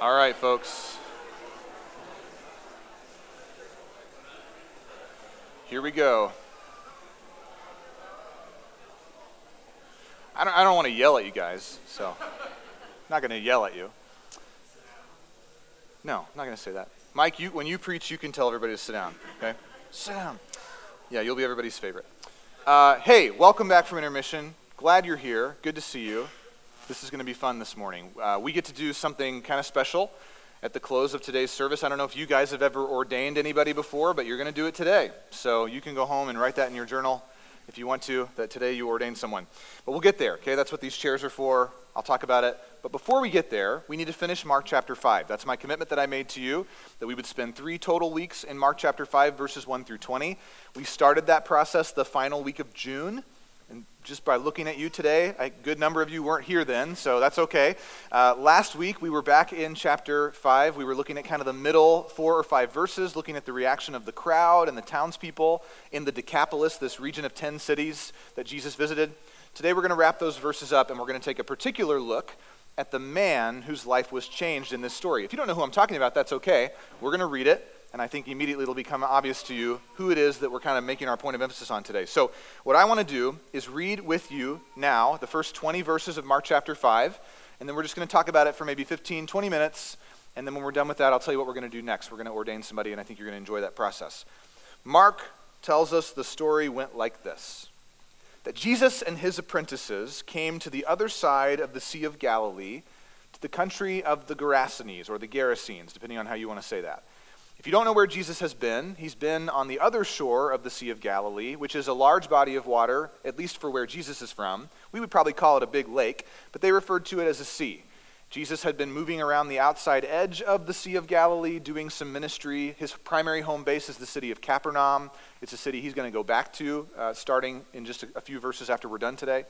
All right, folks. Here we go. I don't, I don't want to yell at you guys, so I'm not going to yell at you. No, I'm not going to say that. Mike, you, when you preach, you can tell everybody to sit down, okay? Sit down. Yeah, you'll be everybody's favorite. Uh, hey, welcome back from intermission. Glad you're here. Good to see you. This is going to be fun this morning. Uh, we get to do something kind of special at the close of today's service. I don't know if you guys have ever ordained anybody before, but you're going to do it today. So you can go home and write that in your journal if you want to, that today you ordained someone. But we'll get there, okay? That's what these chairs are for. I'll talk about it. But before we get there, we need to finish Mark chapter 5. That's my commitment that I made to you, that we would spend three total weeks in Mark chapter 5, verses 1 through 20. We started that process the final week of June. And just by looking at you today, a good number of you weren't here then, so that's okay. Uh, last week, we were back in chapter 5. We were looking at kind of the middle four or five verses, looking at the reaction of the crowd and the townspeople in the Decapolis, this region of 10 cities that Jesus visited. Today, we're going to wrap those verses up, and we're going to take a particular look at the man whose life was changed in this story. If you don't know who I'm talking about, that's okay. We're going to read it and I think immediately it'll become obvious to you who it is that we're kind of making our point of emphasis on today. So, what I want to do is read with you now the first 20 verses of Mark chapter 5, and then we're just going to talk about it for maybe 15, 20 minutes, and then when we're done with that, I'll tell you what we're going to do next. We're going to ordain somebody, and I think you're going to enjoy that process. Mark tells us the story went like this that Jesus and his apprentices came to the other side of the Sea of Galilee, to the country of the Gerasenes, or the Gerasenes, depending on how you want to say that. If you don't know where Jesus has been, he's been on the other shore of the Sea of Galilee, which is a large body of water, at least for where Jesus is from. We would probably call it a big lake, but they referred to it as a sea. Jesus had been moving around the outside edge of the Sea of Galilee, doing some ministry. His primary home base is the city of Capernaum. It's a city he's going to go back to uh, starting in just a, a few verses after we're done today.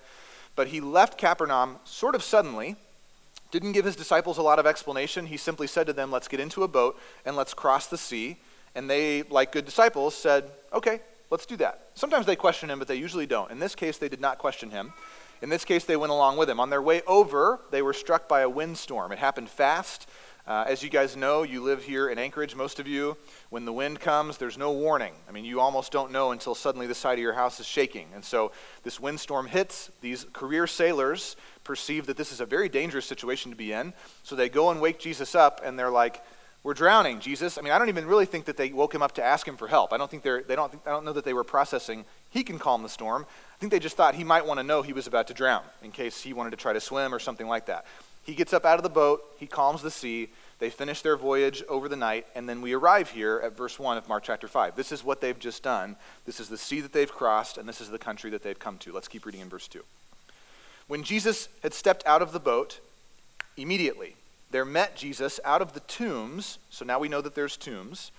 But he left Capernaum sort of suddenly didn't give his disciples a lot of explanation. He simply said to them, Let's get into a boat and let's cross the sea. And they, like good disciples, said, Okay, let's do that. Sometimes they question him, but they usually don't. In this case, they did not question him. In this case, they went along with him. On their way over, they were struck by a windstorm. It happened fast. Uh, as you guys know, you live here in Anchorage, most of you. When the wind comes, there's no warning. I mean, you almost don't know until suddenly the side of your house is shaking. And so this windstorm hits. These career sailors perceive that this is a very dangerous situation to be in. So they go and wake Jesus up, and they're like, we're drowning, Jesus. I mean, I don't even really think that they woke him up to ask him for help. I don't think they're, they don't, I don't know that they were processing, he can calm the storm. I think they just thought he might want to know he was about to drown in case he wanted to try to swim or something like that. He gets up out of the boat, he calms the sea, they finish their voyage over the night, and then we arrive here at verse 1 of Mark chapter 5. This is what they've just done. This is the sea that they've crossed, and this is the country that they've come to. Let's keep reading in verse 2. When Jesus had stepped out of the boat, immediately there met Jesus out of the tombs, so now we know that there's tombs,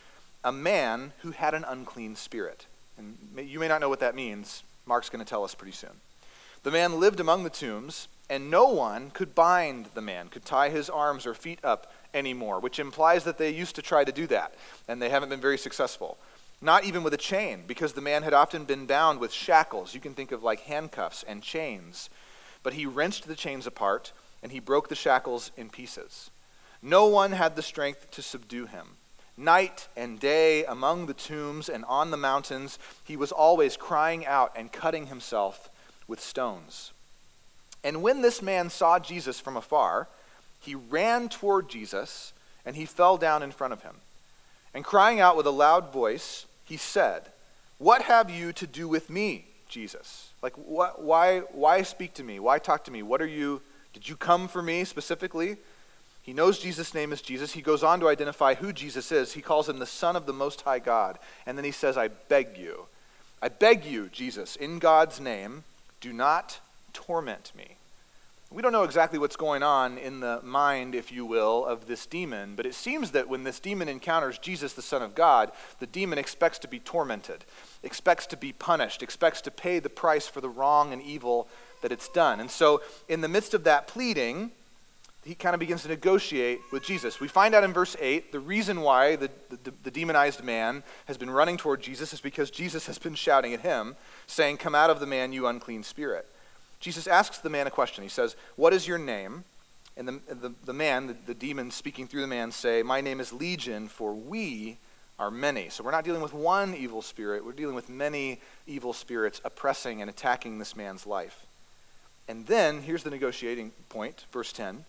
a man who had an unclean spirit. And you may not know what that means. Mark's going to tell us pretty soon. The man lived among the tombs and no one could bind the man, could tie his arms or feet up anymore, which implies that they used to try to do that, and they haven't been very successful. Not even with a chain, because the man had often been bound with shackles. You can think of like handcuffs and chains. But he wrenched the chains apart, and he broke the shackles in pieces. No one had the strength to subdue him. Night and day, among the tombs and on the mountains, he was always crying out and cutting himself with stones. And when this man saw Jesus from afar, he ran toward Jesus and he fell down in front of him. And crying out with a loud voice, he said, What have you to do with me, Jesus? Like, why, why speak to me? Why talk to me? What are you, did you come for me specifically? He knows Jesus' name is Jesus. He goes on to identify who Jesus is. He calls him the Son of the Most High God. And then he says, I beg you, I beg you, Jesus, in God's name, do not torment me. We don't know exactly what's going on in the mind, if you will, of this demon, but it seems that when this demon encounters Jesus, the Son of God, the demon expects to be tormented, expects to be punished, expects to pay the price for the wrong and evil that it's done. And so, in the midst of that pleading, he kind of begins to negotiate with Jesus. We find out in verse 8 the reason why the, the, the, demonized man has been running toward Jesus is because Jesus has been shouting at him, saying, Come out of the man, you unclean spirit. Jesus asks the man a question. He says, What is your name? And the, the, the man, the, the demon speaking through the man, say, My name is Legion, for we are many. So we're not dealing with one evil spirit, we're dealing with many evil spirits oppressing and attacking this man's life. And then, here's the negotiating point, verse 10.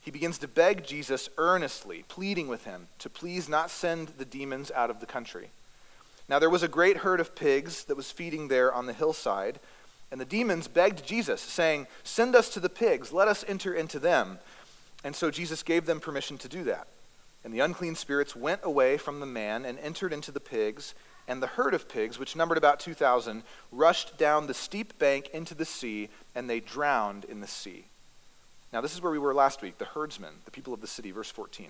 He begins to beg Jesus earnestly, pleading with him to please not send the demons out of the country. Now, there was a great herd of pigs that was feeding there on the hillside, and the demons begged Jesus, saying, Send us to the pigs, let us enter into them. And so Jesus gave them permission to do that. And the unclean spirits went away from the man and entered into the pigs, and the herd of pigs, which numbered about 2,000, rushed down the steep bank into the sea, and they drowned in the sea. Now, this is where we were last week the herdsmen, the people of the city, verse 14.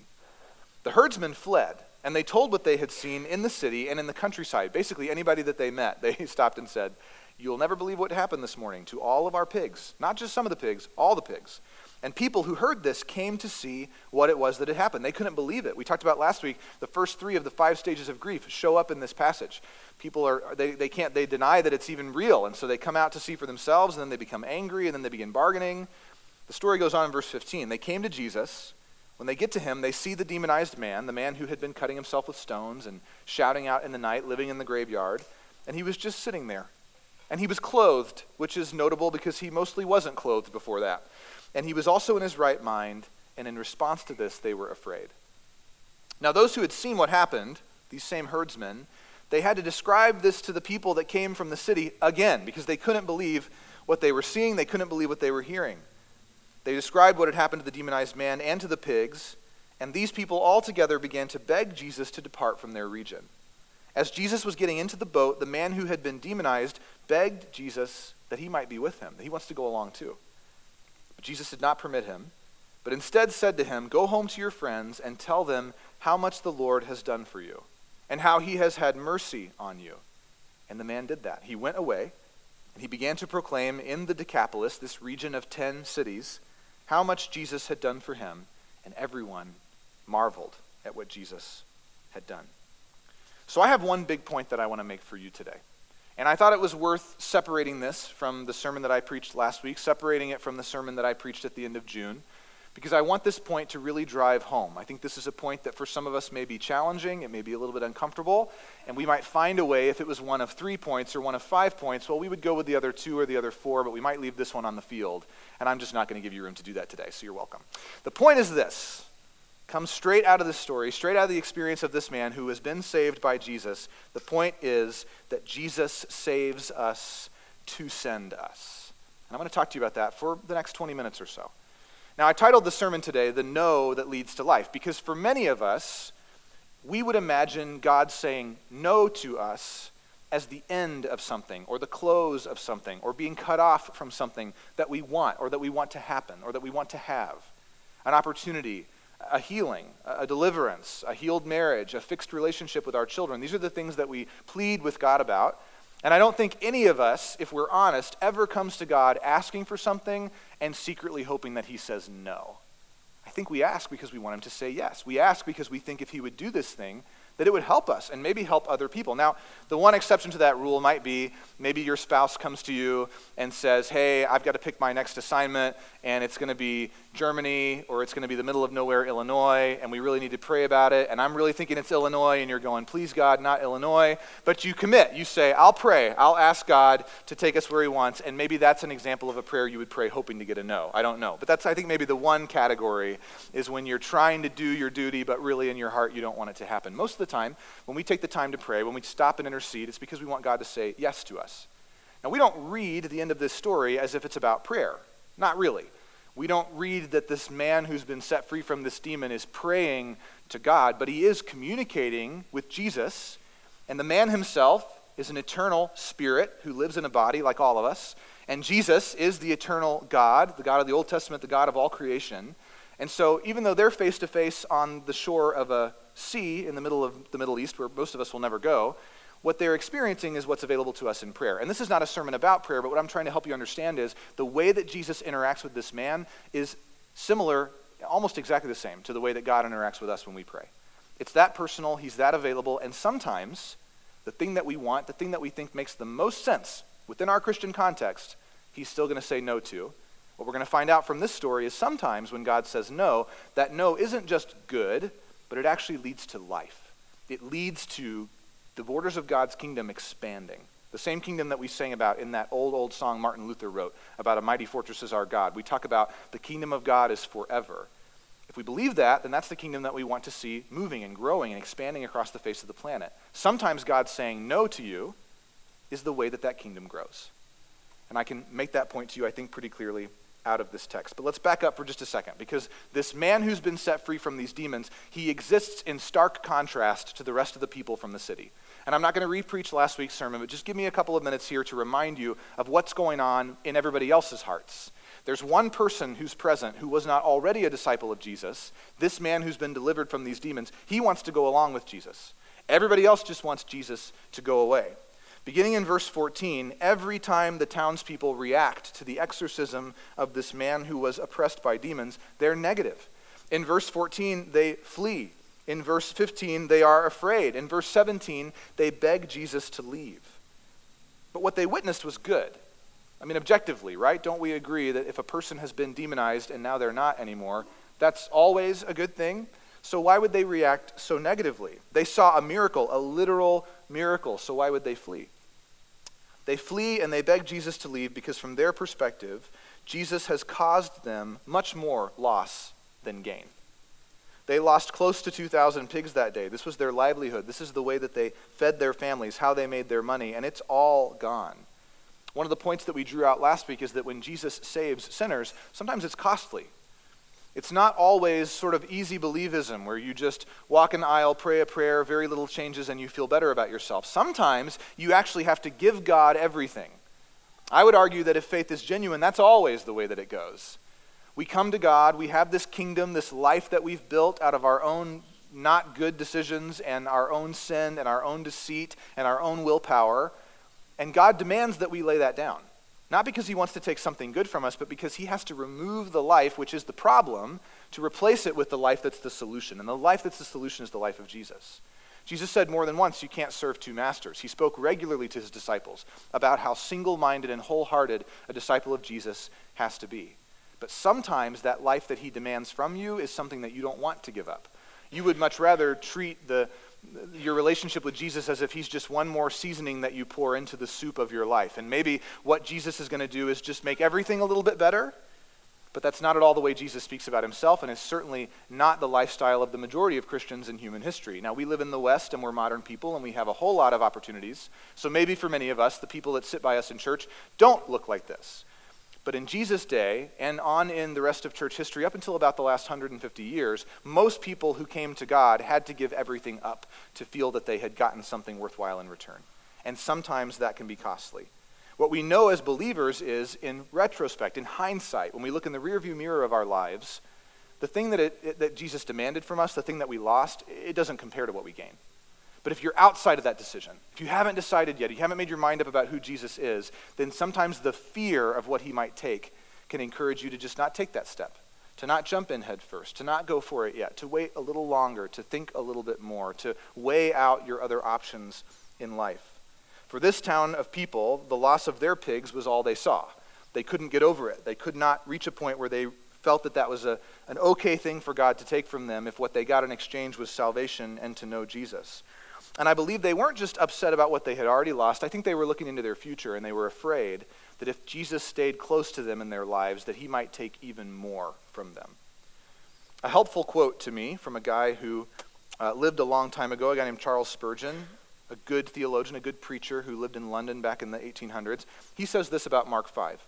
The herdsmen fled, and they told what they had seen in the city and in the countryside. Basically, anybody that they met, they stopped and said, You'll never believe what happened this morning to all of our pigs. Not just some of the pigs, all the pigs. And people who heard this came to see what it was that had happened. They couldn't believe it. We talked about last week the first three of the five stages of grief show up in this passage. People are, they, they can't, they deny that it's even real. And so they come out to see for themselves, and then they become angry, and then they begin bargaining. The story goes on in verse 15. They came to Jesus. When they get to him, they see the demonized man, the man who had been cutting himself with stones and shouting out in the night, living in the graveyard. And he was just sitting there. And he was clothed, which is notable because he mostly wasn't clothed before that. And he was also in his right mind, and in response to this, they were afraid. Now, those who had seen what happened, these same herdsmen, they had to describe this to the people that came from the city again because they couldn't believe what they were seeing, they couldn't believe what they were hearing. They described what had happened to the demonized man and to the pigs, and these people all together began to beg Jesus to depart from their region. As Jesus was getting into the boat, the man who had been demonized begged Jesus that he might be with him, that he wants to go along too. But Jesus did not permit him, but instead said to him, Go home to your friends and tell them how much the Lord has done for you, and how he has had mercy on you. And the man did that. He went away, and he began to proclaim in the Decapolis, this region of ten cities, how much Jesus had done for him, and everyone marveled at what Jesus had done. So I have one big point that I want to make for you today. And I thought it was worth separating this from the sermon that I preached last week, separating it from the sermon that I preached at the end of June, because I want this point to really drive home. I think this is a point that for some of us may be challenging, it may be a little bit uncomfortable, and we might find a way, if it was one of three points or one of five points, well, we would go with the other two or the other four, but we might leave this one on the field. And I'm just not going to give you room to do that today, so you're welcome. The point is this comes straight out of the story, straight out of the experience of this man who has been saved by Jesus. The point is that Jesus saves us to send us. And I'm going to talk to you about that for the next 20 minutes or so. Now, I titled the sermon today, The No That Leads to Life, because for many of us, we would imagine God saying no to us as the end of something, or the close of something, or being cut off from something that we want, or that we want to happen, or that we want to have. An opportunity, a healing, a deliverance, a healed marriage, a fixed relationship with our children. These are the things that we plead with God about. And I don't think any of us, if we're honest, ever comes to God asking for something and secretly hoping that He says no. I think we ask because we want Him to say yes. We ask because we think if He would do this thing, that it would help us and maybe help other people. Now, the one exception to that rule might be maybe your spouse comes to you and says, Hey, I've got to pick my next assignment, and it's going to be Germany or it's going to be the middle of nowhere, Illinois, and we really need to pray about it. And I'm really thinking it's Illinois, and you're going, Please, God, not Illinois. But you commit. You say, I'll pray. I'll ask God to take us where He wants. And maybe that's an example of a prayer you would pray hoping to get a no. I don't know. But that's, I think, maybe the one category is when you're trying to do your duty, but really in your heart you don't want it to happen. Most the time, when we take the time to pray, when we stop and intercede, it's because we want God to say yes to us. Now, we don't read the end of this story as if it's about prayer. Not really. We don't read that this man who's been set free from this demon is praying to God, but he is communicating with Jesus. And the man himself is an eternal spirit who lives in a body like all of us. And Jesus is the eternal God, the God of the Old Testament, the God of all creation. And so, even though they're face to face on the shore of a sea in the middle of the Middle East, where most of us will never go, what they're experiencing is what's available to us in prayer. And this is not a sermon about prayer, but what I'm trying to help you understand is the way that Jesus interacts with this man is similar, almost exactly the same, to the way that God interacts with us when we pray. It's that personal, He's that available, and sometimes the thing that we want, the thing that we think makes the most sense within our Christian context, He's still going to say no to. What we're going to find out from this story is sometimes when God says no, that no isn't just good, but it actually leads to life. It leads to the borders of God's kingdom expanding. The same kingdom that we sang about in that old, old song Martin Luther wrote about a mighty fortress is our God. We talk about the kingdom of God is forever. If we believe that, then that's the kingdom that we want to see moving and growing and expanding across the face of the planet. Sometimes God saying no to you is the way that that kingdom grows. And I can make that point to you, I think, pretty clearly out of this text. But let's back up for just a second because this man who's been set free from these demons, he exists in stark contrast to the rest of the people from the city. And I'm not going to repreach last week's sermon, but just give me a couple of minutes here to remind you of what's going on in everybody else's hearts. There's one person who's present who was not already a disciple of Jesus. This man who's been delivered from these demons, he wants to go along with Jesus. Everybody else just wants Jesus to go away. Beginning in verse 14, every time the townspeople react to the exorcism of this man who was oppressed by demons, they're negative. In verse 14, they flee. In verse 15, they are afraid. In verse 17, they beg Jesus to leave. But what they witnessed was good. I mean, objectively, right? Don't we agree that if a person has been demonized and now they're not anymore, that's always a good thing? So why would they react so negatively? They saw a miracle, a literal miracle, so why would they flee? They flee and they beg Jesus to leave because, from their perspective, Jesus has caused them much more loss than gain. They lost close to 2,000 pigs that day. This was their livelihood. This is the way that they fed their families, how they made their money, and it's all gone. One of the points that we drew out last week is that when Jesus saves sinners, sometimes it's costly. It's not always sort of easy believism where you just walk an aisle, pray a prayer, very little changes, and you feel better about yourself. Sometimes you actually have to give God everything. I would argue that if faith is genuine, that's always the way that it goes. We come to God, we have this kingdom, this life that we've built out of our own not good decisions and our own sin and our own deceit and our own willpower. And God demands that we lay that down. Not because he wants to take something good from us, but because he has to remove the life, which is the problem, to replace it with the life that's the solution. And the life that's the solution is the life of Jesus. Jesus said more than once, You can't serve two masters. He spoke regularly to his disciples about how single minded and wholehearted a disciple of Jesus has to be. But sometimes that life that he demands from you is something that you don't want to give up. You would much rather treat the, your relationship with Jesus as if he's just one more seasoning that you pour into the soup of your life. And maybe what Jesus is going to do is just make everything a little bit better, but that's not at all the way Jesus speaks about himself, and is certainly not the lifestyle of the majority of Christians in human history. Now, we live in the West and we're modern people, and we have a whole lot of opportunities. So maybe for many of us, the people that sit by us in church don't look like this. But in Jesus' day, and on in the rest of church history, up until about the last 150 years, most people who came to God had to give everything up to feel that they had gotten something worthwhile in return. And sometimes that can be costly. What we know as believers is, in retrospect, in hindsight, when we look in the rearview mirror of our lives, the thing that, it, that Jesus demanded from us, the thing that we lost, it doesn't compare to what we gain. But if you're outside of that decision, if you haven't decided yet, you haven't made your mind up about who Jesus is, then sometimes the fear of what he might take can encourage you to just not take that step, to not jump in head first, to not go for it yet, to wait a little longer, to think a little bit more, to weigh out your other options in life. For this town of people, the loss of their pigs was all they saw. They couldn't get over it. They could not reach a point where they felt that that was a, an okay thing for God to take from them if what they got in exchange was salvation and to know Jesus. And I believe they weren't just upset about what they had already lost. I think they were looking into their future and they were afraid that if Jesus stayed close to them in their lives, that he might take even more from them. A helpful quote to me from a guy who uh, lived a long time ago, a guy named Charles Spurgeon, a good theologian, a good preacher who lived in London back in the 1800s. He says this about Mark 5.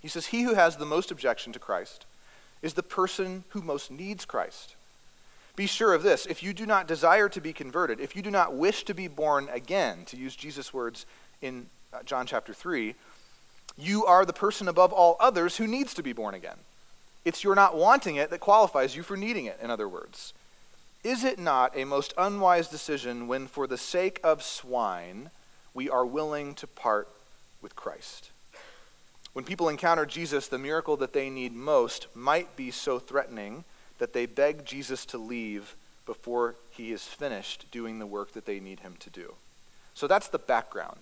He says, He who has the most objection to Christ is the person who most needs Christ. Be sure of this if you do not desire to be converted, if you do not wish to be born again, to use Jesus' words in uh, John chapter 3, you are the person above all others who needs to be born again. It's your not wanting it that qualifies you for needing it, in other words. Is it not a most unwise decision when, for the sake of swine, we are willing to part with Christ? When people encounter Jesus, the miracle that they need most might be so threatening that they beg Jesus to leave before he is finished doing the work that they need him to do. So that's the background.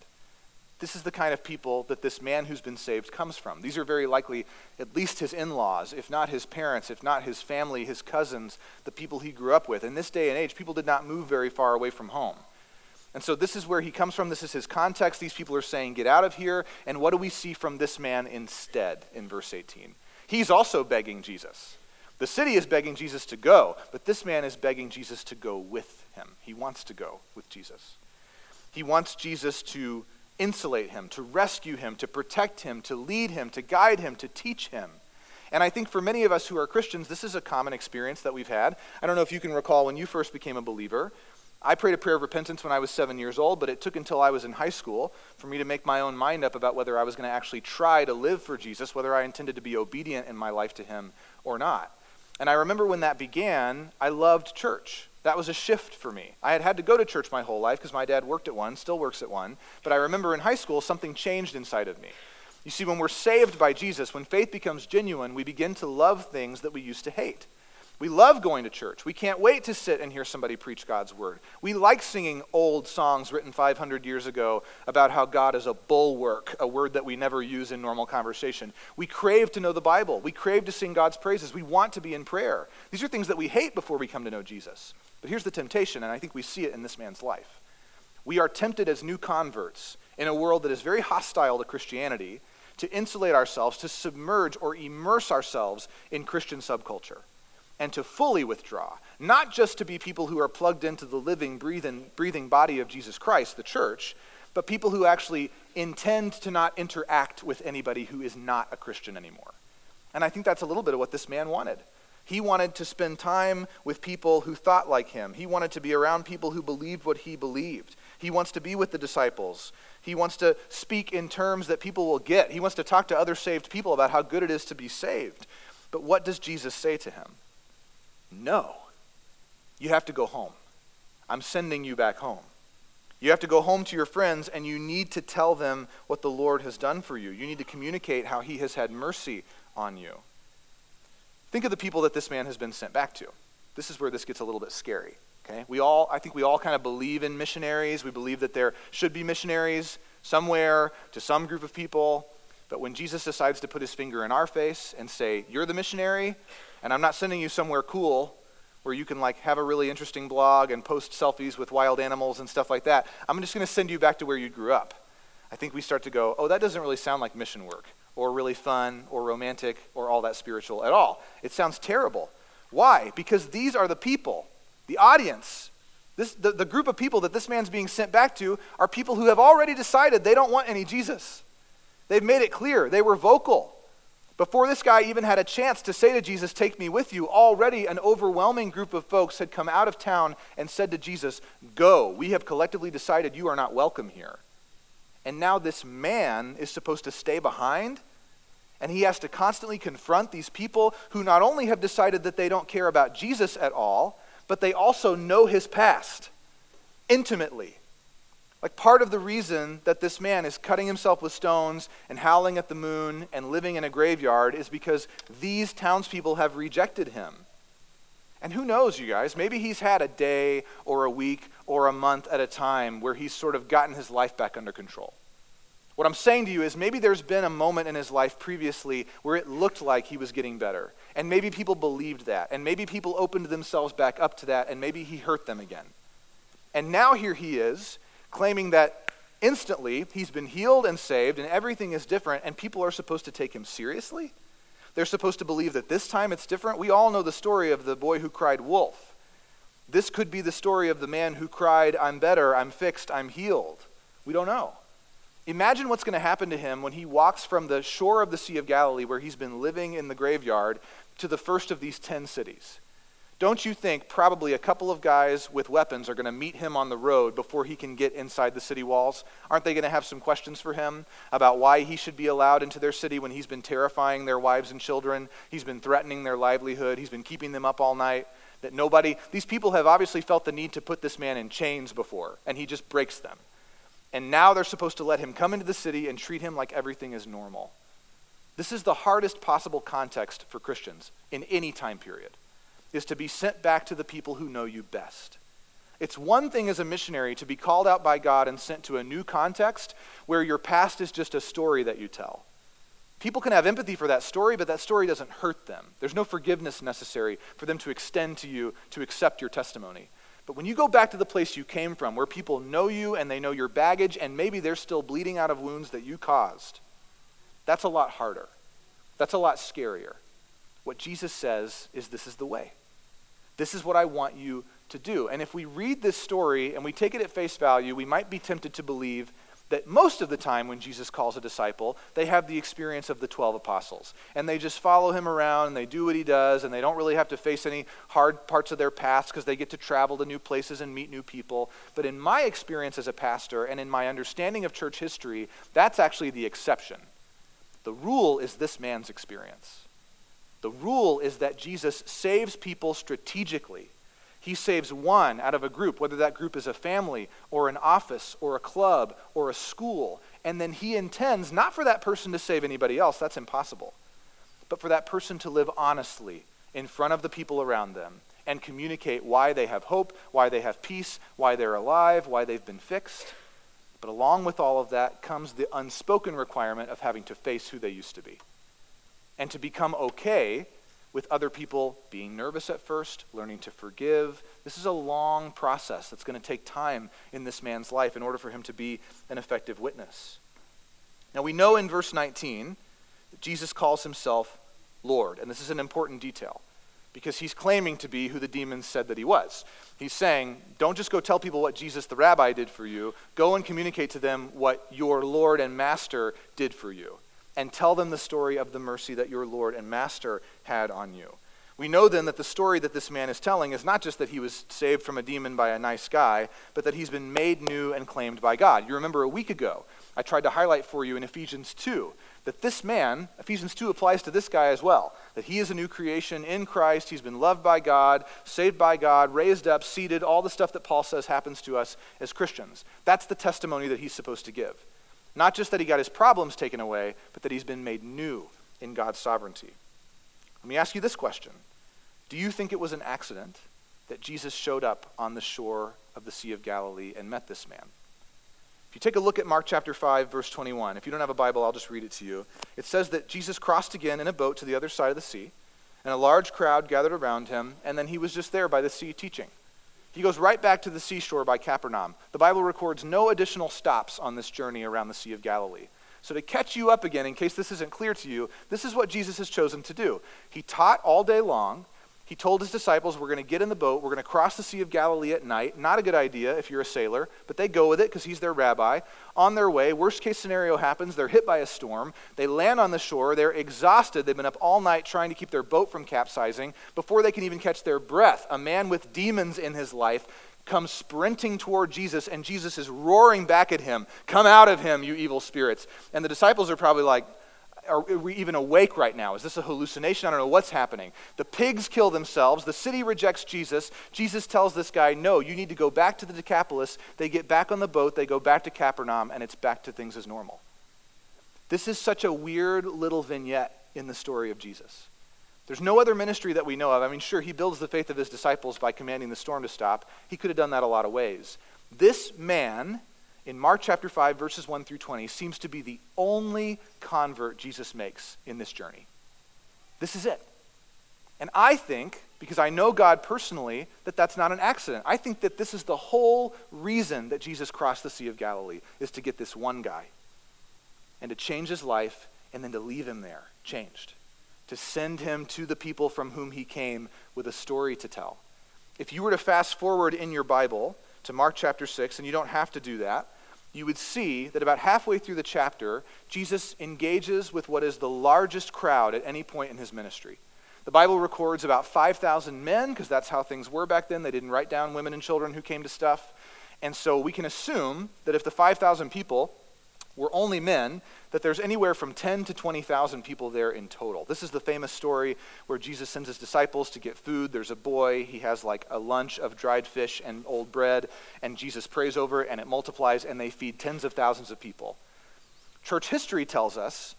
This is the kind of people that this man who's been saved comes from. These are very likely at least his in laws, if not his parents, if not his family, his cousins, the people he grew up with. In this day and age, people did not move very far away from home. And so this is where he comes from. This is his context. These people are saying, Get out of here. And what do we see from this man instead in verse 18? He's also begging Jesus. The city is begging Jesus to go, but this man is begging Jesus to go with him. He wants to go with Jesus. He wants Jesus to insulate him, to rescue him, to protect him, to lead him, to guide him, to teach him. And I think for many of us who are Christians, this is a common experience that we've had. I don't know if you can recall when you first became a believer. I prayed a prayer of repentance when I was seven years old, but it took until I was in high school for me to make my own mind up about whether I was going to actually try to live for Jesus, whether I intended to be obedient in my life to him or not. And I remember when that began, I loved church. That was a shift for me. I had had to go to church my whole life because my dad worked at one, still works at one. But I remember in high school, something changed inside of me. You see, when we're saved by Jesus, when faith becomes genuine, we begin to love things that we used to hate. We love going to church. We can't wait to sit and hear somebody preach God's word. We like singing old songs written 500 years ago about how God is a bulwark, a word that we never use in normal conversation. We crave to know the Bible. We crave to sing God's praises. We want to be in prayer. These are things that we hate before we come to know Jesus. But here's the temptation, and I think we see it in this man's life. We are tempted as new converts in a world that is very hostile to Christianity to insulate ourselves, to submerge or immerse ourselves in Christian subculture and to fully withdraw, not just to be people who are plugged into the living, breathing, breathing body of Jesus Christ, the church, but people who actually intend to not interact with anybody who is not a Christian anymore. And I think that's a little bit of what this man wanted. He wanted to spend time with people who thought like him. He wanted to be around people who believed what he believed. He wants to be with the disciples. He wants to speak in terms that people will get. He wants to talk to other saved people about how good it is to be saved. But what does Jesus say to him? No. You have to go home. I'm sending you back home. You have to go home to your friends and you need to tell them what the Lord has done for you. You need to communicate how he has had mercy on you. Think of the people that this man has been sent back to. This is where this gets a little bit scary. Okay? We all, I think we all kind of believe in missionaries. We believe that there should be missionaries somewhere to some group of people. But when Jesus decides to put his finger in our face and say, You're the missionary, and I'm not sending you somewhere cool where you can like have a really interesting blog and post selfies with wild animals and stuff like that. I'm just going to send you back to where you grew up. I think we start to go, oh, that doesn't really sound like mission work or really fun or romantic or all that spiritual at all. It sounds terrible. Why? Because these are the people, the audience. This, the, the group of people that this man's being sent back to are people who have already decided they don't want any Jesus. They've made it clear. They were vocal. Before this guy even had a chance to say to Jesus, Take me with you, already an overwhelming group of folks had come out of town and said to Jesus, Go, we have collectively decided you are not welcome here. And now this man is supposed to stay behind, and he has to constantly confront these people who not only have decided that they don't care about Jesus at all, but they also know his past intimately. Like part of the reason that this man is cutting himself with stones and howling at the moon and living in a graveyard is because these townspeople have rejected him. And who knows, you guys, maybe he's had a day or a week or a month at a time where he's sort of gotten his life back under control. What I'm saying to you is maybe there's been a moment in his life previously where it looked like he was getting better. And maybe people believed that. And maybe people opened themselves back up to that. And maybe he hurt them again. And now here he is claiming that instantly he's been healed and saved and everything is different and people are supposed to take him seriously? They're supposed to believe that this time it's different? We all know the story of the boy who cried wolf. This could be the story of the man who cried, I'm better, I'm fixed, I'm healed. We don't know. Imagine what's going to happen to him when he walks from the shore of the Sea of Galilee, where he's been living in the graveyard, to the first of these ten cities. Don't you think probably a couple of guys with weapons are going to meet him on the road before he can get inside the city walls? Aren't they going to have some questions for him about why he should be allowed into their city when he's been terrifying their wives and children? He's been threatening their livelihood. He's been keeping them up all night. That nobody, these people have obviously felt the need to put this man in chains before, and he just breaks them. And now they're supposed to let him come into the city and treat him like everything is normal. This is the hardest possible context for Christians in any time period is to be sent back to the people who know you best. It's one thing as a missionary to be called out by God and sent to a new context where your past is just a story that you tell. People can have empathy for that story, but that story doesn't hurt them. There's no forgiveness necessary for them to extend to you to accept your testimony. But when you go back to the place you came from, where people know you and they know your baggage, and maybe they're still bleeding out of wounds that you caused, that's a lot harder. That's a lot scarier. What Jesus says is this is the way. This is what I want you to do. And if we read this story and we take it at face value, we might be tempted to believe that most of the time when Jesus calls a disciple, they have the experience of the 12 apostles. And they just follow him around and they do what he does and they don't really have to face any hard parts of their past because they get to travel to new places and meet new people. But in my experience as a pastor and in my understanding of church history, that's actually the exception. The rule is this man's experience. The rule is that Jesus saves people strategically he saves one out of a group, whether that group is a family or an office or a club or a school. And then he intends not for that person to save anybody else, that's impossible, but for that person to live honestly in front of the people around them and communicate why they have hope, why they have peace, why they're alive, why they've been fixed. But along with all of that comes the unspoken requirement of having to face who they used to be and to become okay with other people being nervous at first, learning to forgive. This is a long process that's going to take time in this man's life in order for him to be an effective witness. Now, we know in verse 19 that Jesus calls himself Lord, and this is an important detail because he's claiming to be who the demons said that he was. He's saying, don't just go tell people what Jesus the rabbi did for you, go and communicate to them what your Lord and Master did for you and tell them the story of the mercy that your Lord and Master had on you. We know then that the story that this man is telling is not just that he was saved from a demon by a nice guy, but that he's been made new and claimed by God. You remember a week ago, I tried to highlight for you in Ephesians 2 that this man, Ephesians 2 applies to this guy as well, that he is a new creation in Christ. He's been loved by God, saved by God, raised up, seated, all the stuff that Paul says happens to us as Christians. That's the testimony that he's supposed to give. Not just that he got his problems taken away, but that he's been made new in God's sovereignty. Let me ask you this question Do you think it was an accident that Jesus showed up on the shore of the Sea of Galilee and met this man? If you take a look at Mark chapter 5, verse 21, if you don't have a Bible, I'll just read it to you. It says that Jesus crossed again in a boat to the other side of the sea, and a large crowd gathered around him, and then he was just there by the sea teaching. He goes right back to the seashore by Capernaum. The Bible records no additional stops on this journey around the Sea of Galilee. So, to catch you up again, in case this isn't clear to you, this is what Jesus has chosen to do. He taught all day long, he told his disciples, We're going to get in the boat, we're going to cross the Sea of Galilee at night. Not a good idea if you're a sailor, but they go with it because he's their rabbi. On their way, worst case scenario happens, they're hit by a storm. They land on the shore, they're exhausted, they've been up all night trying to keep their boat from capsizing. Before they can even catch their breath, a man with demons in his life comes sprinting toward Jesus, and Jesus is roaring back at him, Come out of him, you evil spirits. And the disciples are probably like, are we even awake right now? Is this a hallucination? I don't know what's happening. The pigs kill themselves. The city rejects Jesus. Jesus tells this guy, No, you need to go back to the Decapolis. They get back on the boat. They go back to Capernaum, and it's back to things as normal. This is such a weird little vignette in the story of Jesus. There's no other ministry that we know of. I mean, sure, he builds the faith of his disciples by commanding the storm to stop. He could have done that a lot of ways. This man in Mark chapter 5, verses 1 through 20, seems to be the only convert Jesus makes in this journey. This is it. And I think, because I know God personally, that that's not an accident. I think that this is the whole reason that Jesus crossed the Sea of Galilee, is to get this one guy and to change his life and then to leave him there, changed. To send him to the people from whom he came with a story to tell. If you were to fast forward in your Bible to Mark chapter 6, and you don't have to do that, you would see that about halfway through the chapter, Jesus engages with what is the largest crowd at any point in his ministry. The Bible records about 5,000 men, because that's how things were back then. They didn't write down women and children who came to stuff. And so we can assume that if the 5,000 people were only men, that there's anywhere from 10 to 20,000 people there in total. This is the famous story where Jesus sends his disciples to get food. There's a boy, he has like a lunch of dried fish and old bread, and Jesus prays over and it multiplies, and they feed tens of thousands of people. Church history tells us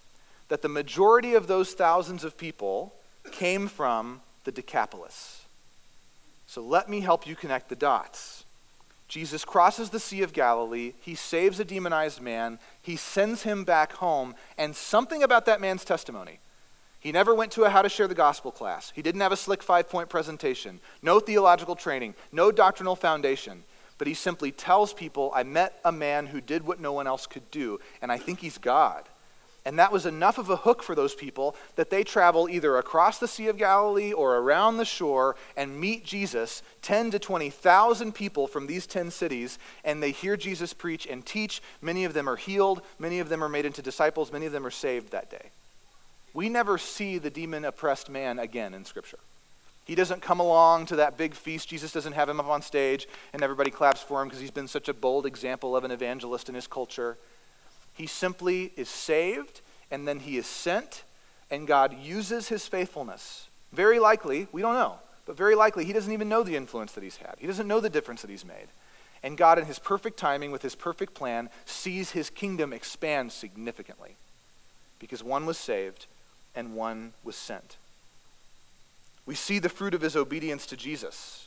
that the majority of those thousands of people came from the Decapolis. So let me help you connect the dots. Jesus crosses the Sea of Galilee. He saves a demonized man. He sends him back home. And something about that man's testimony. He never went to a how to share the gospel class. He didn't have a slick five point presentation, no theological training, no doctrinal foundation. But he simply tells people, I met a man who did what no one else could do, and I think he's God. And that was enough of a hook for those people that they travel either across the Sea of Galilee or around the shore and meet Jesus, 10 to 20,000 people from these 10 cities, and they hear Jesus preach and teach. Many of them are healed, many of them are made into disciples, many of them are saved that day. We never see the demon oppressed man again in Scripture. He doesn't come along to that big feast. Jesus doesn't have him up on stage and everybody claps for him because he's been such a bold example of an evangelist in his culture. He simply is saved, and then he is sent, and God uses his faithfulness. Very likely, we don't know, but very likely he doesn't even know the influence that he's had. He doesn't know the difference that he's made. And God, in his perfect timing, with his perfect plan, sees his kingdom expand significantly because one was saved and one was sent. We see the fruit of his obedience to Jesus.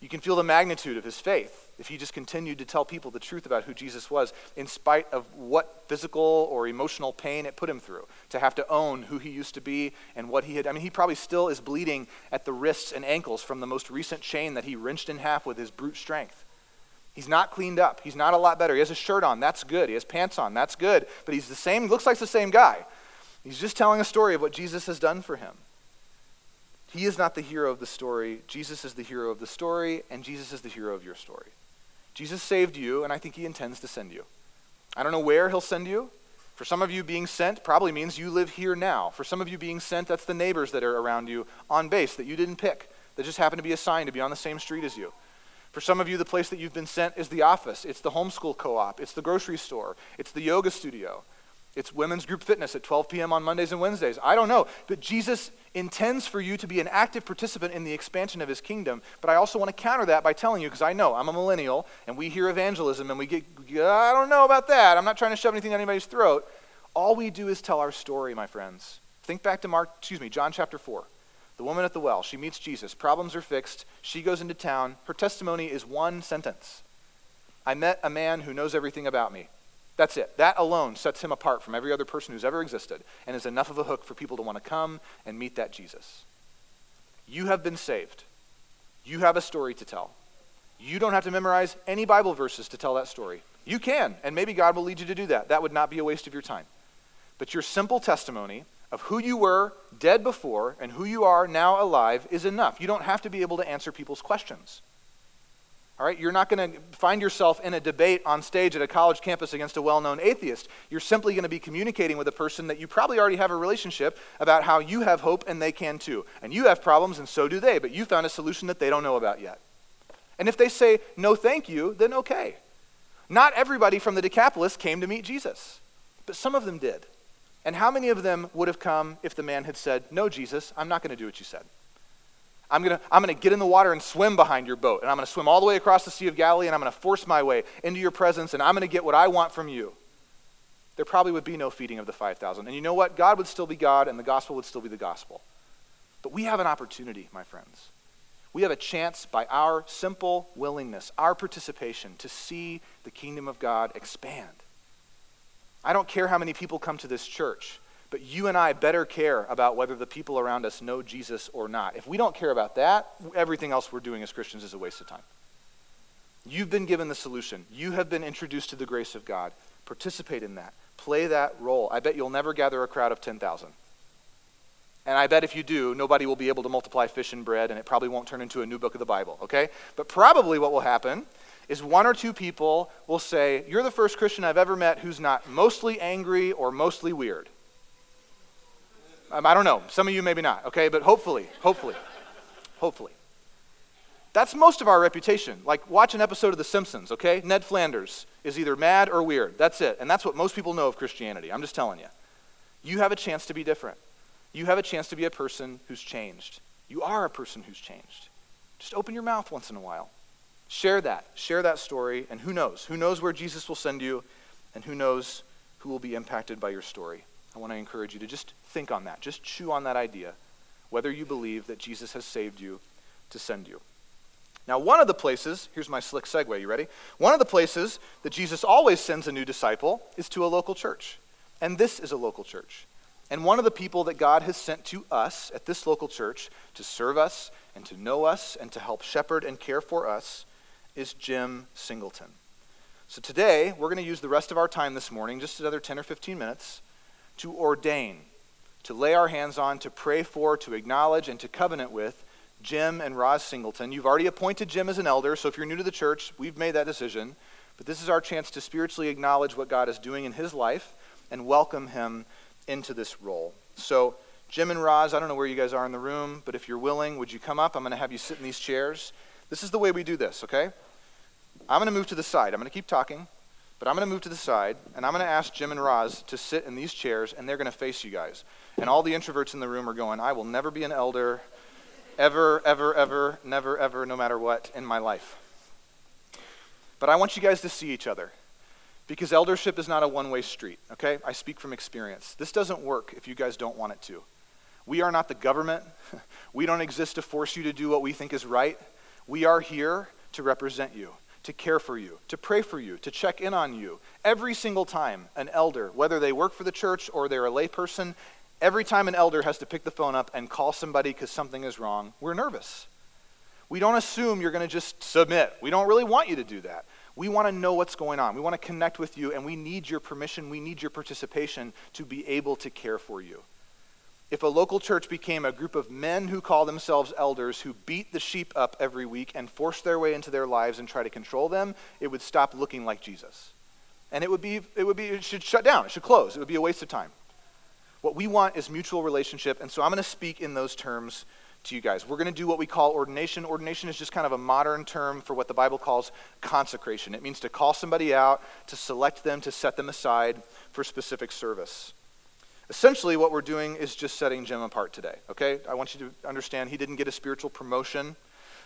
You can feel the magnitude of his faith if he just continued to tell people the truth about who Jesus was, in spite of what physical or emotional pain it put him through, to have to own who he used to be and what he had. I mean, he probably still is bleeding at the wrists and ankles from the most recent chain that he wrenched in half with his brute strength. He's not cleaned up. He's not a lot better. He has a shirt on. That's good. He has pants on. That's good. But he's the same, looks like the same guy. He's just telling a story of what Jesus has done for him. He is not the hero of the story. Jesus is the hero of the story, and Jesus is the hero of your story. Jesus saved you, and I think he intends to send you. I don't know where he'll send you. For some of you, being sent probably means you live here now. For some of you, being sent, that's the neighbors that are around you on base that you didn't pick, that just happen to be assigned to be on the same street as you. For some of you, the place that you've been sent is the office, it's the homeschool co op, it's the grocery store, it's the yoga studio, it's women's group fitness at 12 p.m. on Mondays and Wednesdays. I don't know. But Jesus intends for you to be an active participant in the expansion of his kingdom. But I also want to counter that by telling you, because I know I'm a millennial and we hear evangelism and we get, I don't know about that. I'm not trying to shove anything down anybody's throat. All we do is tell our story, my friends. Think back to Mark, excuse me, John chapter 4. The woman at the well, she meets Jesus. Problems are fixed. She goes into town. Her testimony is one sentence I met a man who knows everything about me. That's it. That alone sets him apart from every other person who's ever existed and is enough of a hook for people to want to come and meet that Jesus. You have been saved. You have a story to tell. You don't have to memorize any Bible verses to tell that story. You can, and maybe God will lead you to do that. That would not be a waste of your time. But your simple testimony of who you were dead before and who you are now alive is enough. You don't have to be able to answer people's questions. All right, you're not going to find yourself in a debate on stage at a college campus against a well known atheist. You're simply going to be communicating with a person that you probably already have a relationship about how you have hope and they can too. And you have problems and so do they, but you found a solution that they don't know about yet. And if they say, no, thank you, then okay. Not everybody from the Decapolis came to meet Jesus, but some of them did. And how many of them would have come if the man had said, no, Jesus, I'm not going to do what you said? I'm going to I'm going to get in the water and swim behind your boat. And I'm going to swim all the way across the Sea of Galilee and I'm going to force my way into your presence and I'm going to get what I want from you. There probably would be no feeding of the 5,000. And you know what? God would still be God and the gospel would still be the gospel. But we have an opportunity, my friends. We have a chance by our simple willingness, our participation, to see the kingdom of God expand. I don't care how many people come to this church. But you and I better care about whether the people around us know Jesus or not. If we don't care about that, everything else we're doing as Christians is a waste of time. You've been given the solution. You have been introduced to the grace of God. Participate in that. Play that role. I bet you'll never gather a crowd of 10,000. And I bet if you do, nobody will be able to multiply fish and bread, and it probably won't turn into a new book of the Bible, okay? But probably what will happen is one or two people will say, You're the first Christian I've ever met who's not mostly angry or mostly weird. Um, I don't know. Some of you maybe not, okay? But hopefully, hopefully, hopefully. That's most of our reputation. Like, watch an episode of The Simpsons, okay? Ned Flanders is either mad or weird. That's it. And that's what most people know of Christianity. I'm just telling you. You have a chance to be different. You have a chance to be a person who's changed. You are a person who's changed. Just open your mouth once in a while. Share that. Share that story. And who knows? Who knows where Jesus will send you? And who knows who will be impacted by your story? I want to encourage you to just think on that. Just chew on that idea, whether you believe that Jesus has saved you to send you. Now, one of the places, here's my slick segue, you ready? One of the places that Jesus always sends a new disciple is to a local church. And this is a local church. And one of the people that God has sent to us at this local church to serve us and to know us and to help shepherd and care for us is Jim Singleton. So today, we're going to use the rest of our time this morning, just another 10 or 15 minutes, to ordain, to lay our hands on, to pray for, to acknowledge, and to covenant with Jim and Roz Singleton. You've already appointed Jim as an elder, so if you're new to the church, we've made that decision. But this is our chance to spiritually acknowledge what God is doing in his life and welcome him into this role. So, Jim and Roz, I don't know where you guys are in the room, but if you're willing, would you come up? I'm going to have you sit in these chairs. This is the way we do this, okay? I'm going to move to the side. I'm going to keep talking, but I'm going to move to the side, and I'm going to ask Jim and Roz to sit in these chairs, and they're going to face you guys. And all the introverts in the room are going, I will never be an elder, ever, ever, ever, never, ever, no matter what, in my life. But I want you guys to see each other. Because eldership is not a one way street, okay? I speak from experience. This doesn't work if you guys don't want it to. We are not the government. We don't exist to force you to do what we think is right. We are here to represent you to care for you, to pray for you, to check in on you. Every single time an elder, whether they work for the church or they're a layperson, every time an elder has to pick the phone up and call somebody because something is wrong, we're nervous. We don't assume you're going to just submit. We don't really want you to do that. We want to know what's going on. We want to connect with you, and we need your permission, we need your participation to be able to care for you if a local church became a group of men who call themselves elders who beat the sheep up every week and force their way into their lives and try to control them, it would stop looking like Jesus. And it would be, it would be, it should shut down, it should close, it would be a waste of time. What we want is mutual relationship, and so I'm going to speak in those terms to you guys. We're going to do what we call ordination. Ordination is just kind of a modern term for what the Bible calls consecration. It means to call somebody out, to select them, to set them aside for specific service. Essentially, what we're doing is just setting Jim apart today, okay? I want you to understand he didn't get a spiritual promotion.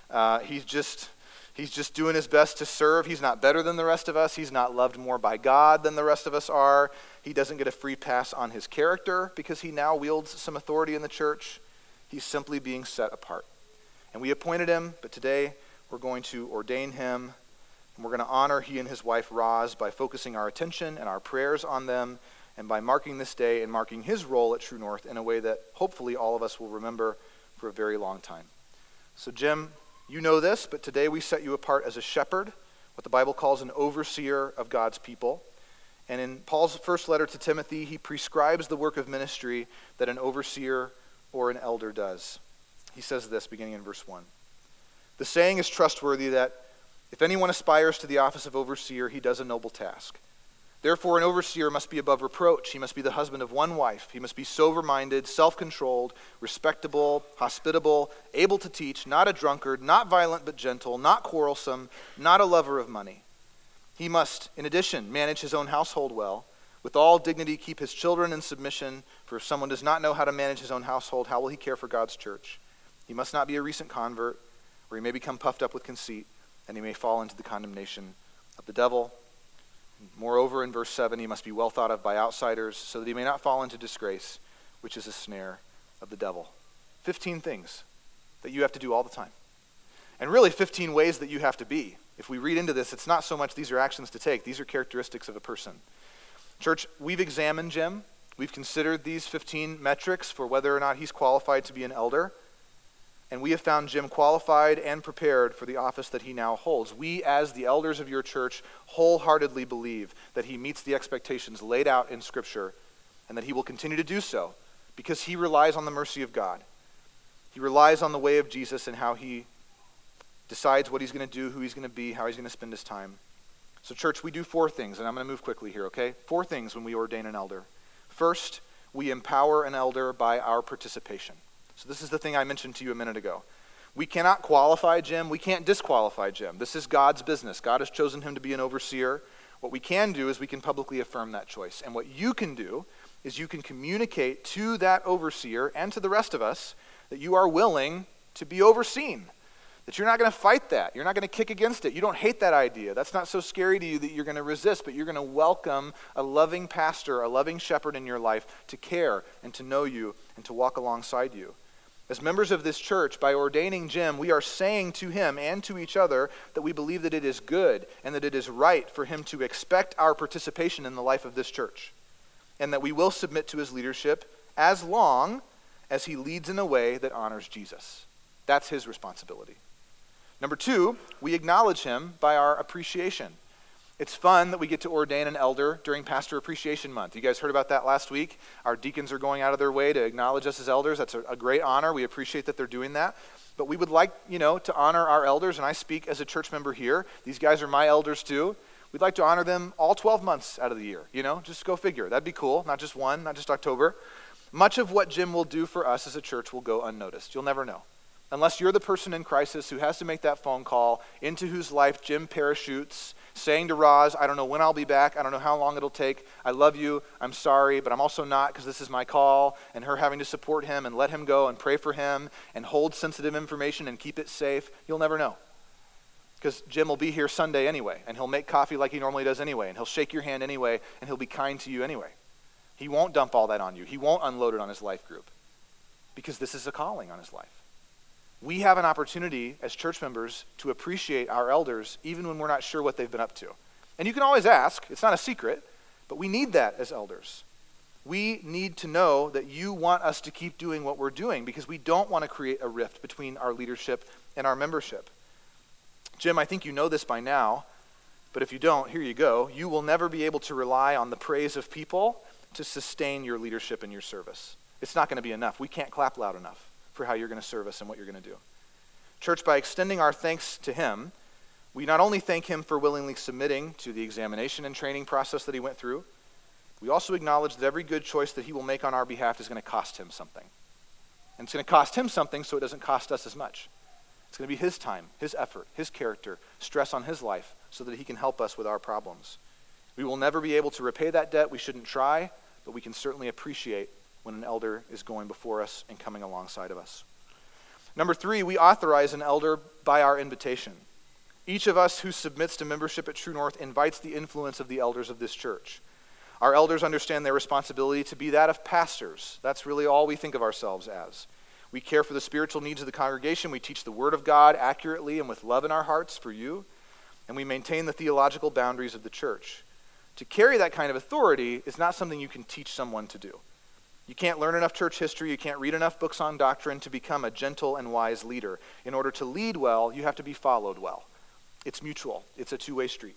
Uh, he's, just, he's just doing his best to serve. He's not better than the rest of us. He's not loved more by God than the rest of us are. He doesn't get a free pass on his character because he now wields some authority in the church. He's simply being set apart. And we appointed him, but today we're going to ordain him. And we're going to honor he and his wife, Roz, by focusing our attention and our prayers on them and by marking this day and marking his role at True North in a way that hopefully all of us will remember for a very long time. So, Jim, you know this, but today we set you apart as a shepherd, what the Bible calls an overseer of God's people. And in Paul's first letter to Timothy, he prescribes the work of ministry that an overseer or an elder does. He says this beginning in verse 1. The saying is trustworthy that if anyone aspires to the office of overseer, he does a noble task. Therefore, an overseer must be above reproach. He must be the husband of one wife. He must be sober minded, self controlled, respectable, hospitable, able to teach, not a drunkard, not violent but gentle, not quarrelsome, not a lover of money. He must, in addition, manage his own household well, with all dignity keep his children in submission, for if someone does not know how to manage his own household, how will he care for God's church? He must not be a recent convert, or he may become puffed up with conceit, and he may fall into the condemnation of the devil. Moreover, in verse 7, he must be well thought of by outsiders so that he may not fall into disgrace, which is a snare of the devil. 15 things that you have to do all the time. And really, 15 ways that you have to be. If we read into this, it's not so much these are actions to take, these are characteristics of a person. Church, we've examined Jim. We've considered these 15 metrics for whether or not he's qualified to be an elder and we have found Jim qualified and prepared for the office that he now holds. We, as the elders of your church, wholeheartedly believe that he meets the expectations laid out in Scripture and that he will continue to do so because he relies on the mercy of God. He relies on the way of Jesus and how he decides what he's going to do, who he's going to be, how he's going to spend his time. So, church, we do four things, and I'm going to move quickly here, okay? Four things when we ordain an elder. First, we empower an elder by our participation. So, this is the thing I mentioned to you a minute ago. We cannot qualify Jim. We can't disqualify Jim. This is God's business. God has chosen him to be an overseer. What we can do is we can publicly affirm that choice. And what you can do is you can communicate to that overseer and to the rest of us that you are willing to be overseen. That you're not going to fight that. You're not going to kick against it. You don't hate that idea. That's not so scary to you that you're going to resist, but you're going to welcome a loving pastor, a loving shepherd in your life to care and to know you and to walk alongside you. As members of this church, by ordaining Jim, we are saying to him and to each other that we believe that it is good and that it is right for him to expect our participation in the life of this church, and that we will submit to his leadership as long as he leads in a way that honors Jesus. That's his responsibility. Number two, we acknowledge him by our appreciation. It's fun that we get to ordain an elder during Pastor Appreciation Month. You guys heard about that last week? Our deacons are going out of their way to acknowledge us as elders. That's a, a, great honor. We appreciate that they're doing that. But we would like, you know, to honor our elders, and I speak as a church member here. These guys are my elders too. We'd like to honor them all 12 months out of the year, you know? Just go figure. That'd be cool. Not just one, not just October. Much of what Jim will do for us as a church will go unnoticed. You'll never know. Unless you're the person in crisis who has to make that phone call, into whose life Jim parachutes saying to Roz, I don't know when I'll be back. I don't know how long it'll take. I love you. I'm sorry, but I'm also not because this is my call. And her having to support him and let him go and pray for him and hold sensitive information and keep it safe. You'll never know. Because Jim will be here Sunday anyway, and he'll make coffee like he normally does anyway, and he'll shake your hand anyway, and he'll be kind to you anyway. He won't dump all that on you, he won't unload it on his life group because this is a calling on his life we have an opportunity as church members to appreciate our elders even when we're not sure what they've been up to. And you can always ask, it's not a secret, but we need that as elders. We need to know that you want us to keep doing what we're doing because we don't want to create a rift between our leadership and our membership. Jim, I think you know this by now, but if you don't, here you go. You will never be able to rely on the praise of people to sustain your leadership and your service. It's not going to be enough. We can't clap loud enough for how you're going to serve us and what you're going to do. Church, by extending our thanks to Him, we not only thank Him for willingly submitting to the examination and training process that He went through, we also acknowledge that every good choice that He will make on our behalf is going to cost Him something. And it's going to cost Him something so it doesn't cost us as much. It's going to be His time, His effort, His character, stress on His life so that He can help us with our problems. We will never be able to repay that debt. We shouldn't try, but we can certainly appreciate when an elder is going before us and coming alongside of us. Number three, we authorize an elder by our invitation. Each of us who submits to membership at True North invites the influence of the elders of this church. Our elders understand their responsibility to be that of pastors. That's really all we think of ourselves as. We care for the spiritual needs of the congregation. We teach the Word of God accurately and with love in our hearts for you. And we maintain the theological boundaries of the church. To carry that kind of authority is not something you can teach someone to do. You can't learn enough church history, you can't read enough books on doctrine to become a gentle and wise leader. In order to lead well, you have to be followed well. It's mutual, it's a two way street.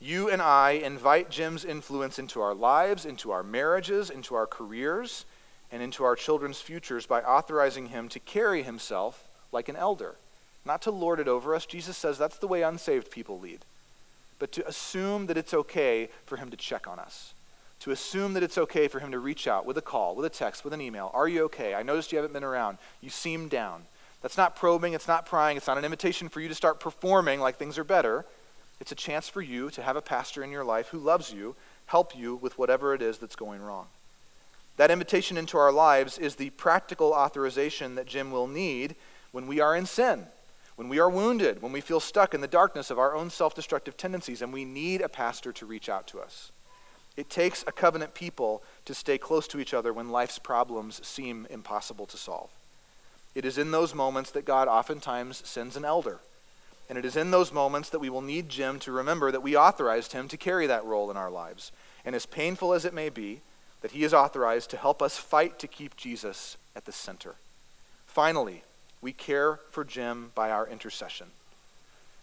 You and I invite Jim's influence into our lives, into our marriages, into our careers, and into our children's futures by authorizing him to carry himself like an elder, not to lord it over us. Jesus says that's the way unsaved people lead, but to assume that it's okay for him to check on us to assume that it's okay for him to reach out with a call, with a text, with an email. Are you okay? I noticed you haven't been around. You seem down. That's not probing, it's not prying, it's not an invitation for you to start performing like things are better. It's a chance for you to have a pastor in your life who loves you, help you with whatever it is that's going wrong. That invitation into our lives is the practical authorization that Jim will need when we are in sin, when we are wounded, when we feel stuck in the darkness of our own self destructive tendencies, and we need a pastor to reach out to us. It takes a covenant people to stay close to each other when life's problems seem impossible to solve. It is in those moments that God oftentimes sends an elder. And it is in those moments that we will need Jim to remember that we authorized him to carry that role in our lives. And as painful as it may be, that he is authorized to help us fight to keep Jesus at the center. Finally, we care for Jim by our intercession.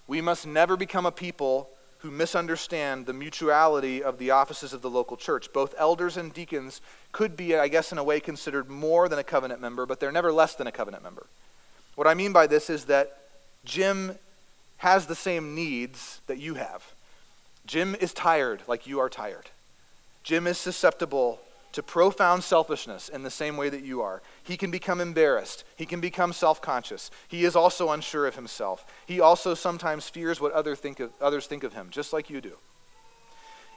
We must never become a people who misunderstand the mutuality of the offices of the local church. Both elders and deacons could be, I guess, in a way considered more than a covenant member, but they're never less than a covenant member. What I mean by this is that Jim has the same needs that you have. Jim is tired like you are tired. Jim is susceptible to profound selfishness in the same way that you are. He can become embarrassed. He can become self conscious. He is also unsure of himself. He also sometimes fears what other think of, others think of him, just like you do.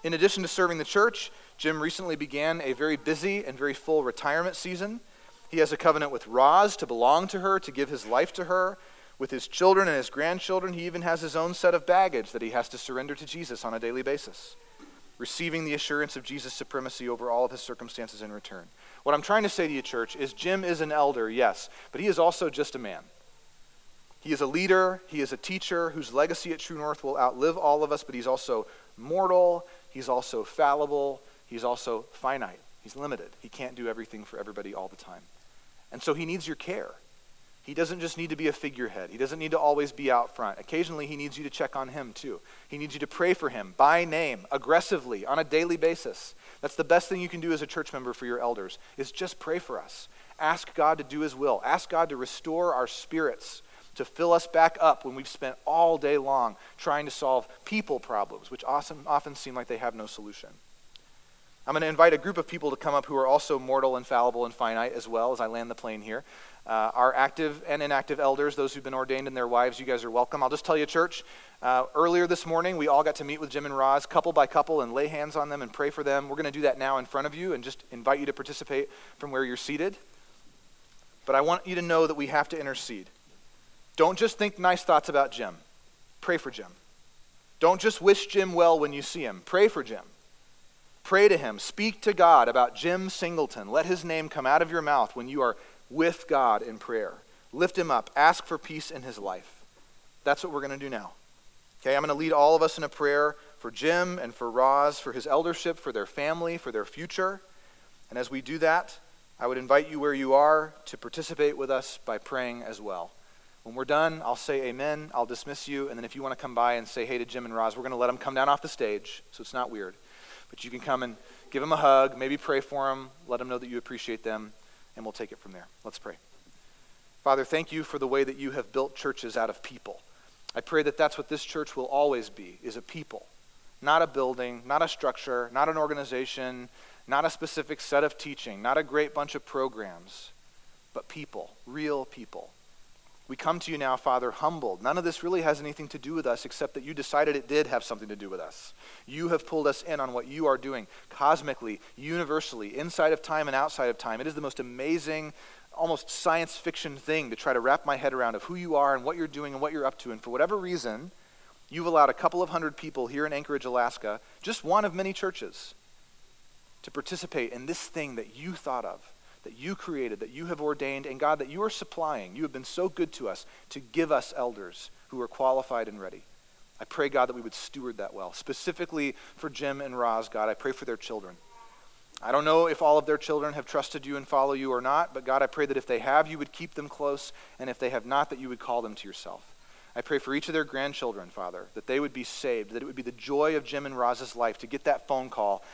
In addition to serving the church, Jim recently began a very busy and very full retirement season. He has a covenant with Roz to belong to her, to give his life to her. With his children and his grandchildren, he even has his own set of baggage that he has to surrender to Jesus on a daily basis. Receiving the assurance of Jesus' supremacy over all of his circumstances in return. What I'm trying to say to you, church, is Jim is an elder, yes, but he is also just a man. He is a leader, he is a teacher whose legacy at True North will outlive all of us, but he's also mortal, he's also fallible, he's also finite. He's limited. He can't do everything for everybody all the time. And so he needs your care. He doesn't just need to be a figurehead. He doesn't need to always be out front. Occasionally, he needs you to check on him, too. He needs you to pray for him by name, aggressively, on a daily basis. That's the best thing you can do as a church member for your elders, is just pray for us. Ask God to do his will. Ask God to restore our spirits, to fill us back up when we've spent all day long trying to solve people problems, which often, often seem like they have no solution. I'm going to invite a group of people to come up who are also mortal and fallible and finite as well as I land the plane here. Uh, our active and inactive elders, those who've been ordained and their wives, you guys are welcome. I'll just tell you, church, uh, earlier this morning, we all got to meet with Jim and Roz, couple by couple, and lay hands on them and pray for them. We're going to do that now in front of you and just invite you to participate from where you're seated. But I want you to know that we have to intercede. Don't just think nice thoughts about Jim, pray for Jim. Don't just wish Jim well when you see him, pray for Jim. Pray to him. Speak to God about Jim Singleton. Let his name come out of your mouth when you are with God in prayer. Lift him up. Ask for peace in his life. That's what we're going to do now. Okay, I'm going to lead all of us in a prayer for Jim and for Roz, for his eldership, for their family, for their future. And as we do that, I would invite you where you are to participate with us by praying as well. When we're done, I'll say amen. I'll dismiss you. And then if you want to come by and say hey to Jim and Roz, we're going to let them come down off the stage so it's not weird. But you can come and give them a hug, maybe pray for them, let them know that you appreciate them, and we'll take it from there. Let's pray. Father, thank you for the way that you have built churches out of people. I pray that that's what this church will always be, is a people. Not a building, not a structure, not an organization, not a specific set of teaching, not a great bunch of programs, but people, real people we come to you now, Father, humbled. None of this really has anything to do with us except that you decided it did have something to do with us. You have pulled us in on what you are doing cosmically, universally, inside of time and outside of time. It is the most amazing, almost science fiction thing to try to wrap my head around of who you are and what you're doing and what you're up to. And for whatever reason, you've allowed a couple of hundred people here in Anchorage, Alaska, just one of many churches, to participate in this thing that you thought of that you created, that you have ordained, and God, that you are supplying. You have been so good to us to give us elders who are qualified and ready. I pray, God, that we would steward that well. Specifically for Jim and Roz, God, I pray for their children. I don't know if all of their children have trusted you and follow you or not, but God, I pray that if they have, you would keep them close, and if they have not, that you would call them to yourself. I pray for each of their grandchildren, Father, that they would be saved, that it would be the joy of Jim and Roz's life to get that phone call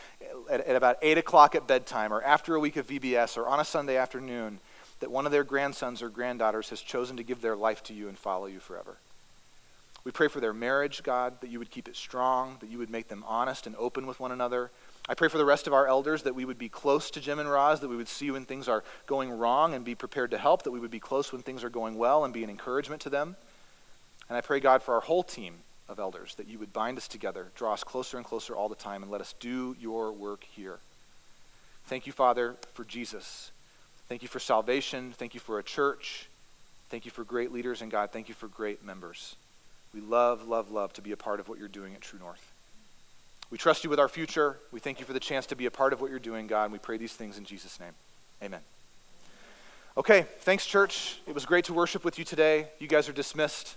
at, at, about 8 o'clock at bedtime or after a week of VBS or on a Sunday afternoon that one of their grandsons or granddaughters has chosen to give their life to you and follow you forever. We pray for their marriage, God, that you would keep it strong, that you would make them honest and open with one another. I pray for the rest of our elders that we would be close to Jim and Roz, that we would see when things are going wrong and be prepared to help, that we would be close when things are going well and be an encouragement to them. And I pray, God, for our whole team of elders, that you would bind us together, draw us closer and closer all the time, and let us do your work here. Thank you, Father, for Jesus. Thank you for salvation. Thank you for a church. Thank you for great leaders, and God, thank you for great members. We love, love, love to be a part of what you're doing at True North. We trust you with our future. We thank you for the chance to be a part of what you're doing, God, and we pray these things in Jesus' name. Amen. Okay, thanks, church. It was great to worship with you today. You guys are dismissed.